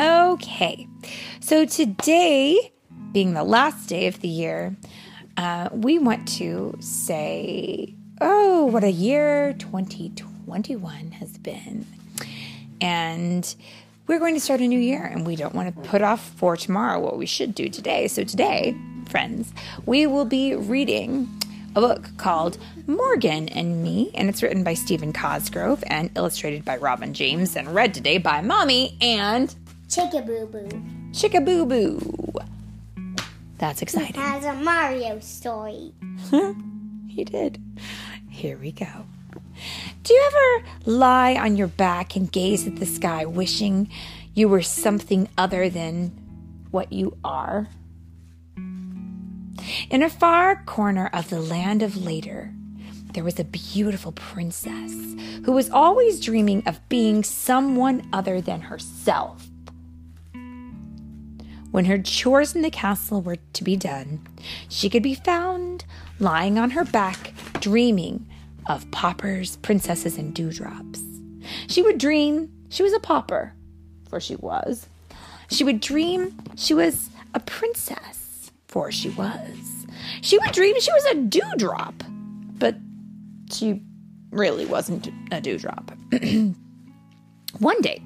Okay, so today, being the last day of the year, uh, we want to say, oh, what a year 2021 has been. And we're going to start a new year, and we don't want to put off for tomorrow what we should do today. So, today, friends, we will be reading a book called Morgan and Me, and it's written by Stephen Cosgrove and illustrated by Robin James and read today by Mommy and Chicka Boo Boo. Chickaboo Boo. That's exciting. Has a Mario story. Huh? He did. Here we go. Do you ever lie on your back and gaze at the sky, wishing you were something other than what you are? In a far corner of the land of later, there was a beautiful princess who was always dreaming of being someone other than herself. When her chores in the castle were to be done, she could be found lying on her back, dreaming of paupers, princesses, and dewdrops. She would dream she was a pauper, for she was. She would dream she was a princess, for she was. She would dream she was a dewdrop, but she really wasn't a dewdrop. One day,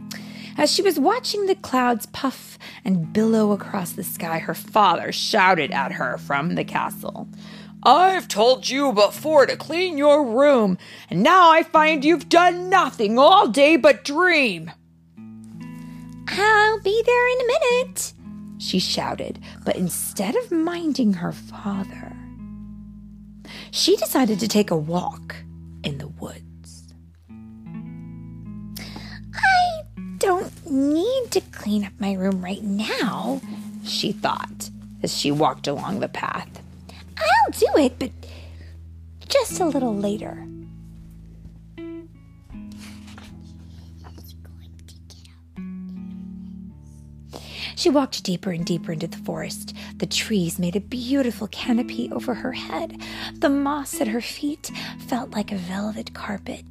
as she was watching the clouds puff and billow across the sky, her father shouted at her from the castle. I've told you before to clean your room, and now I find you've done nothing all day but dream. I'll be there in a minute, she shouted, but instead of minding her father, she decided to take a walk in the woods. Need to clean up my room right now, she thought as she walked along the path. I'll do it, but just a little later. She walked deeper and deeper into the forest. The trees made a beautiful canopy over her head. The moss at her feet felt like a velvet carpet.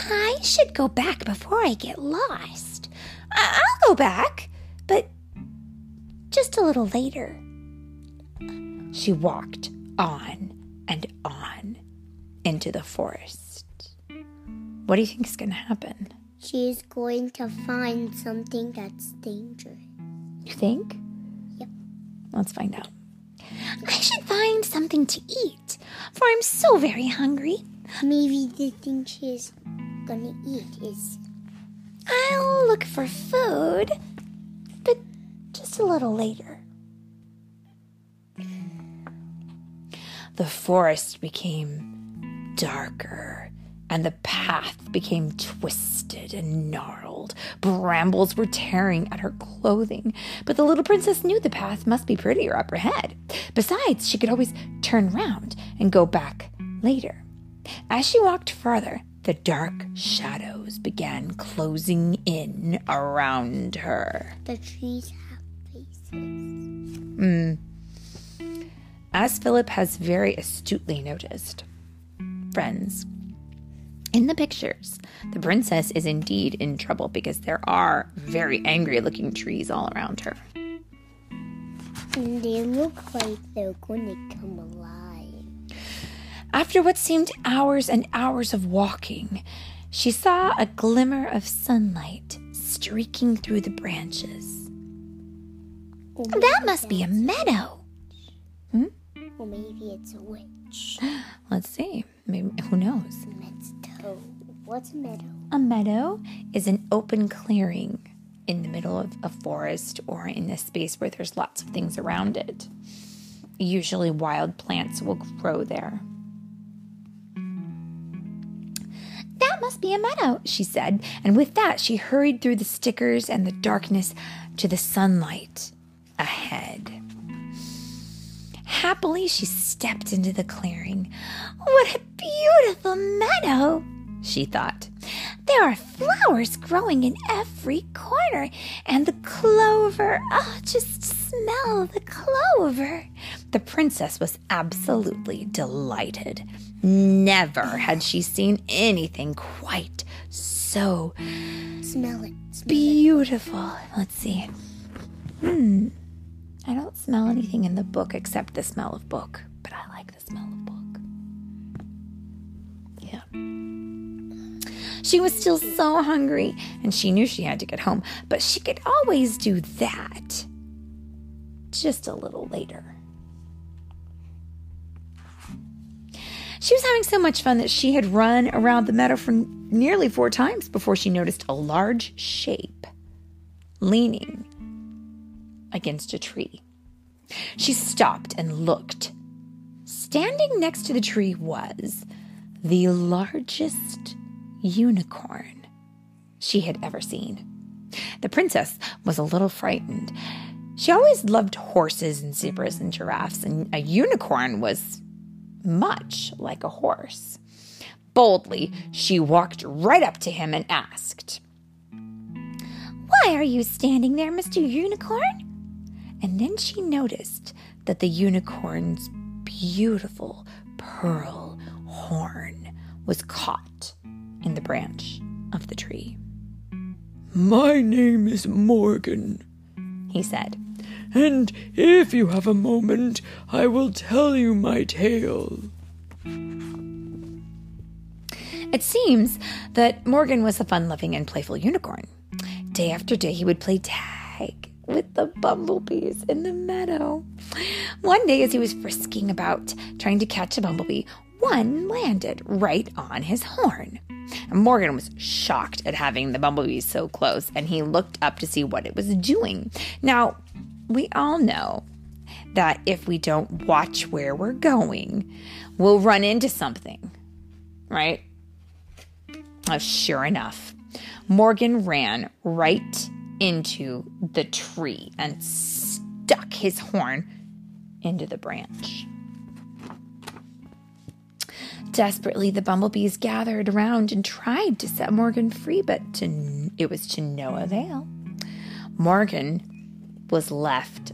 I should go back before I get lost. I- I'll go back, but just a little later. She walked on and on into the forest. What do you think is going to happen? She's going to find something that's dangerous. You think? Yep. Let's find out. I should find something to eat, for I'm so very hungry. Maybe the thing she's gonna eat is I'll look for food, but just a little later. The forest became darker, and the path became twisted and gnarled. Brambles were tearing at her clothing, but the little princess knew the path must be prettier up ahead. Besides, she could always turn round and go back later. As she walked farther, the dark shadows began closing in around her. the trees have faces. Mm. As Philip has very astutely noticed, friends, in the pictures, the princess is indeed in trouble because there are very angry looking trees all around her. And they look like they're gonna come alive. After what seemed hours and hours of walking, she saw a glimmer of sunlight streaking through the branches. That must be a meadow. Hmm? Or maybe it's a witch. Let's see. Maybe who knows? Meadow. What's a meadow? A meadow is an open clearing in the middle of a forest or in a space where there's lots of things around it. Usually, wild plants will grow there. Must be a meadow, she said, and with that, she hurried through the stickers and the darkness to the sunlight ahead. Happily, she stepped into the clearing. What a beautiful meadow, she thought. There are flowers growing in every corner, and the clover. Oh, just smell the clover. The princess was absolutely delighted. Never had she seen anything quite so Smell it. beautiful. Let's see. Hmm. I don't smell anything in the book except the smell of book, but I like the smell of book. Yeah. She was still so hungry and she knew she had to get home, but she could always do that just a little later. She was having so much fun that she had run around the meadow for nearly four times before she noticed a large shape leaning against a tree. She stopped and looked. Standing next to the tree was the largest unicorn she had ever seen. The princess was a little frightened. She always loved horses and zebras and giraffes, and a unicorn was much like a horse. Boldly, she walked right up to him and asked, Why are you standing there, Mr. Unicorn? And then she noticed that the unicorn's beautiful pearl horn was caught in the branch of the tree. My name is Morgan, he said. And if you have a moment, I will tell you my tale. It seems that Morgan was a fun loving and playful unicorn. Day after day, he would play tag with the bumblebees in the meadow. One day, as he was frisking about trying to catch a bumblebee, one landed right on his horn. And Morgan was shocked at having the bumblebee so close, and he looked up to see what it was doing. Now, we all know that if we don't watch where we're going, we'll run into something, right? Oh, sure enough, Morgan ran right into the tree and stuck his horn into the branch. Desperately, the bumblebees gathered around and tried to set Morgan free, but to, it was to no avail. Morgan was left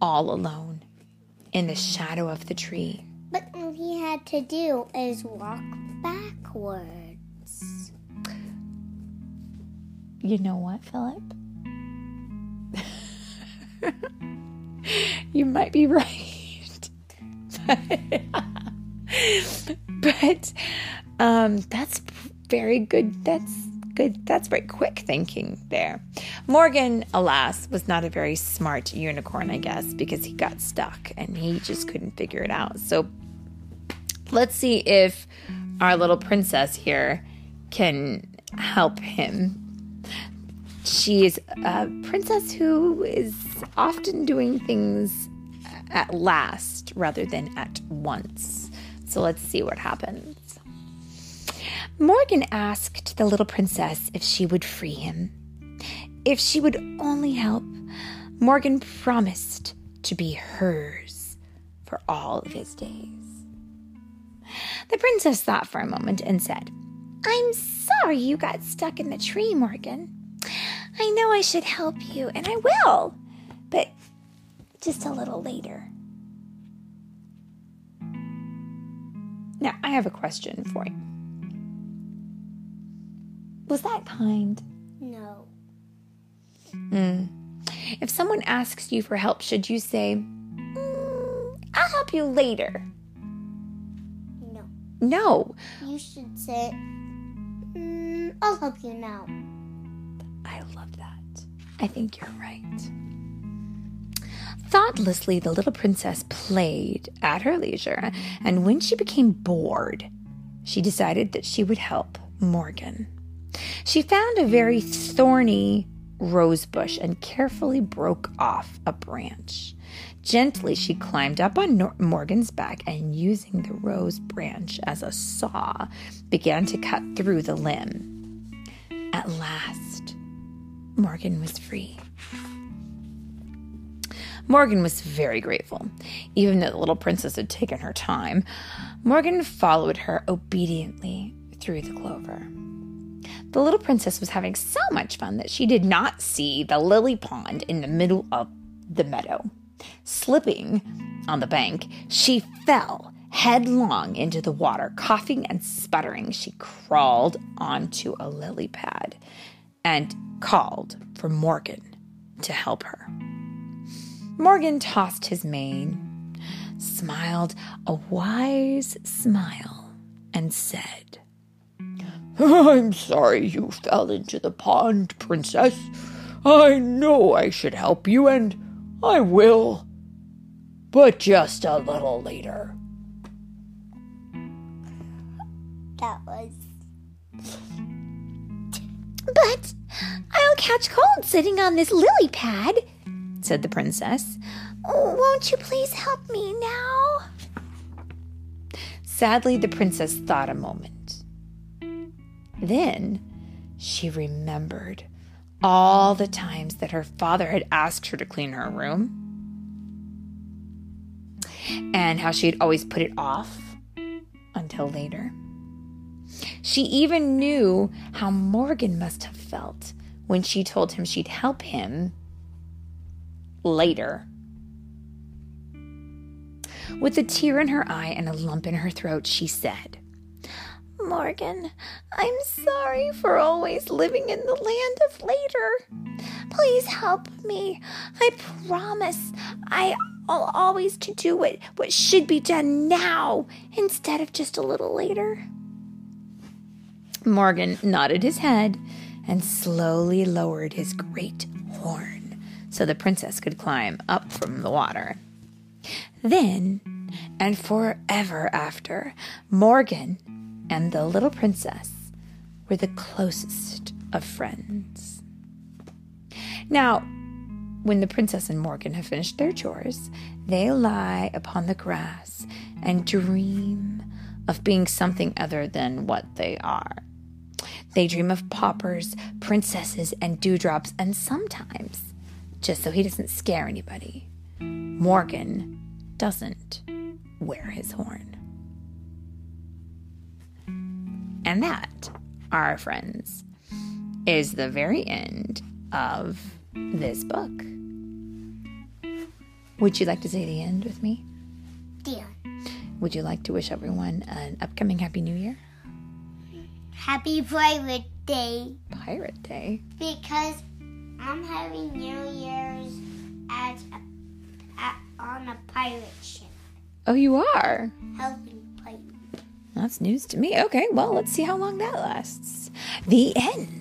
all alone in the shadow of the tree. But all he had to do is walk backwards. You know what, Philip? you might be right. but um, that's very good. That's good. That's very quick thinking there. Morgan, alas, was not a very smart unicorn, I guess, because he got stuck and he just couldn't figure it out. So let's see if our little princess here can help him. She is a princess who is often doing things at last rather than at once. So let's see what happens. Morgan asked the little princess if she would free him. If she would only help, Morgan promised to be hers for all of his days. The princess thought for a moment and said, I'm sorry you got stuck in the tree, Morgan. I know I should help you, and I will, but just a little later. Now, I have a question for you. Was that kind? No. Mm. If someone asks you for help, should you say, mm, I'll help you later? No. No. You should say, mm, I'll help you now. I love that. I think you're right. Thoughtlessly, the little princess played at her leisure, and when she became bored, she decided that she would help Morgan. She found a very thorny rose bush and carefully broke off a branch. Gently, she climbed up on Nor- Morgan's back and, using the rose branch as a saw, began to cut through the limb. At last, Morgan was free. Morgan was very grateful. Even though the little princess had taken her time, Morgan followed her obediently through the clover. The little princess was having so much fun that she did not see the lily pond in the middle of the meadow. Slipping on the bank, she fell headlong into the water. Coughing and sputtering, she crawled onto a lily pad and called for Morgan to help her. Morgan tossed his mane, smiled a wise smile, and said, I'm sorry you fell into the pond, Princess. I know I should help you, and I will. But just a little later. That was. But I'll catch cold sitting on this lily pad, said the princess. Won't you please help me now? Sadly, the princess thought a moment. Then she remembered all the times that her father had asked her to clean her room and how she had always put it off until later. She even knew how Morgan must have felt when she told him she'd help him later. With a tear in her eye and a lump in her throat, she said, Morgan, I'm sorry for always living in the land of later. Please help me. I promise I'll always to do what, what should be done now instead of just a little later. Morgan nodded his head and slowly lowered his great horn so the princess could climb up from the water. Then, and forever after, Morgan and the little princess were the closest of friends. Now, when the princess and Morgan have finished their chores, they lie upon the grass and dream of being something other than what they are. They dream of paupers, princesses, and dewdrops, and sometimes, just so he doesn't scare anybody, Morgan doesn't wear his horn. And that, our friends, is the very end of this book. Would you like to say the end with me? Dear. Would you like to wish everyone an upcoming Happy New Year? Happy Pirate Day. Pirate Day. Because I'm having New Year's at, a, at on a pirate ship. Oh, you are? Helping. That's news to me. Okay, well, let's see how long that lasts. The end.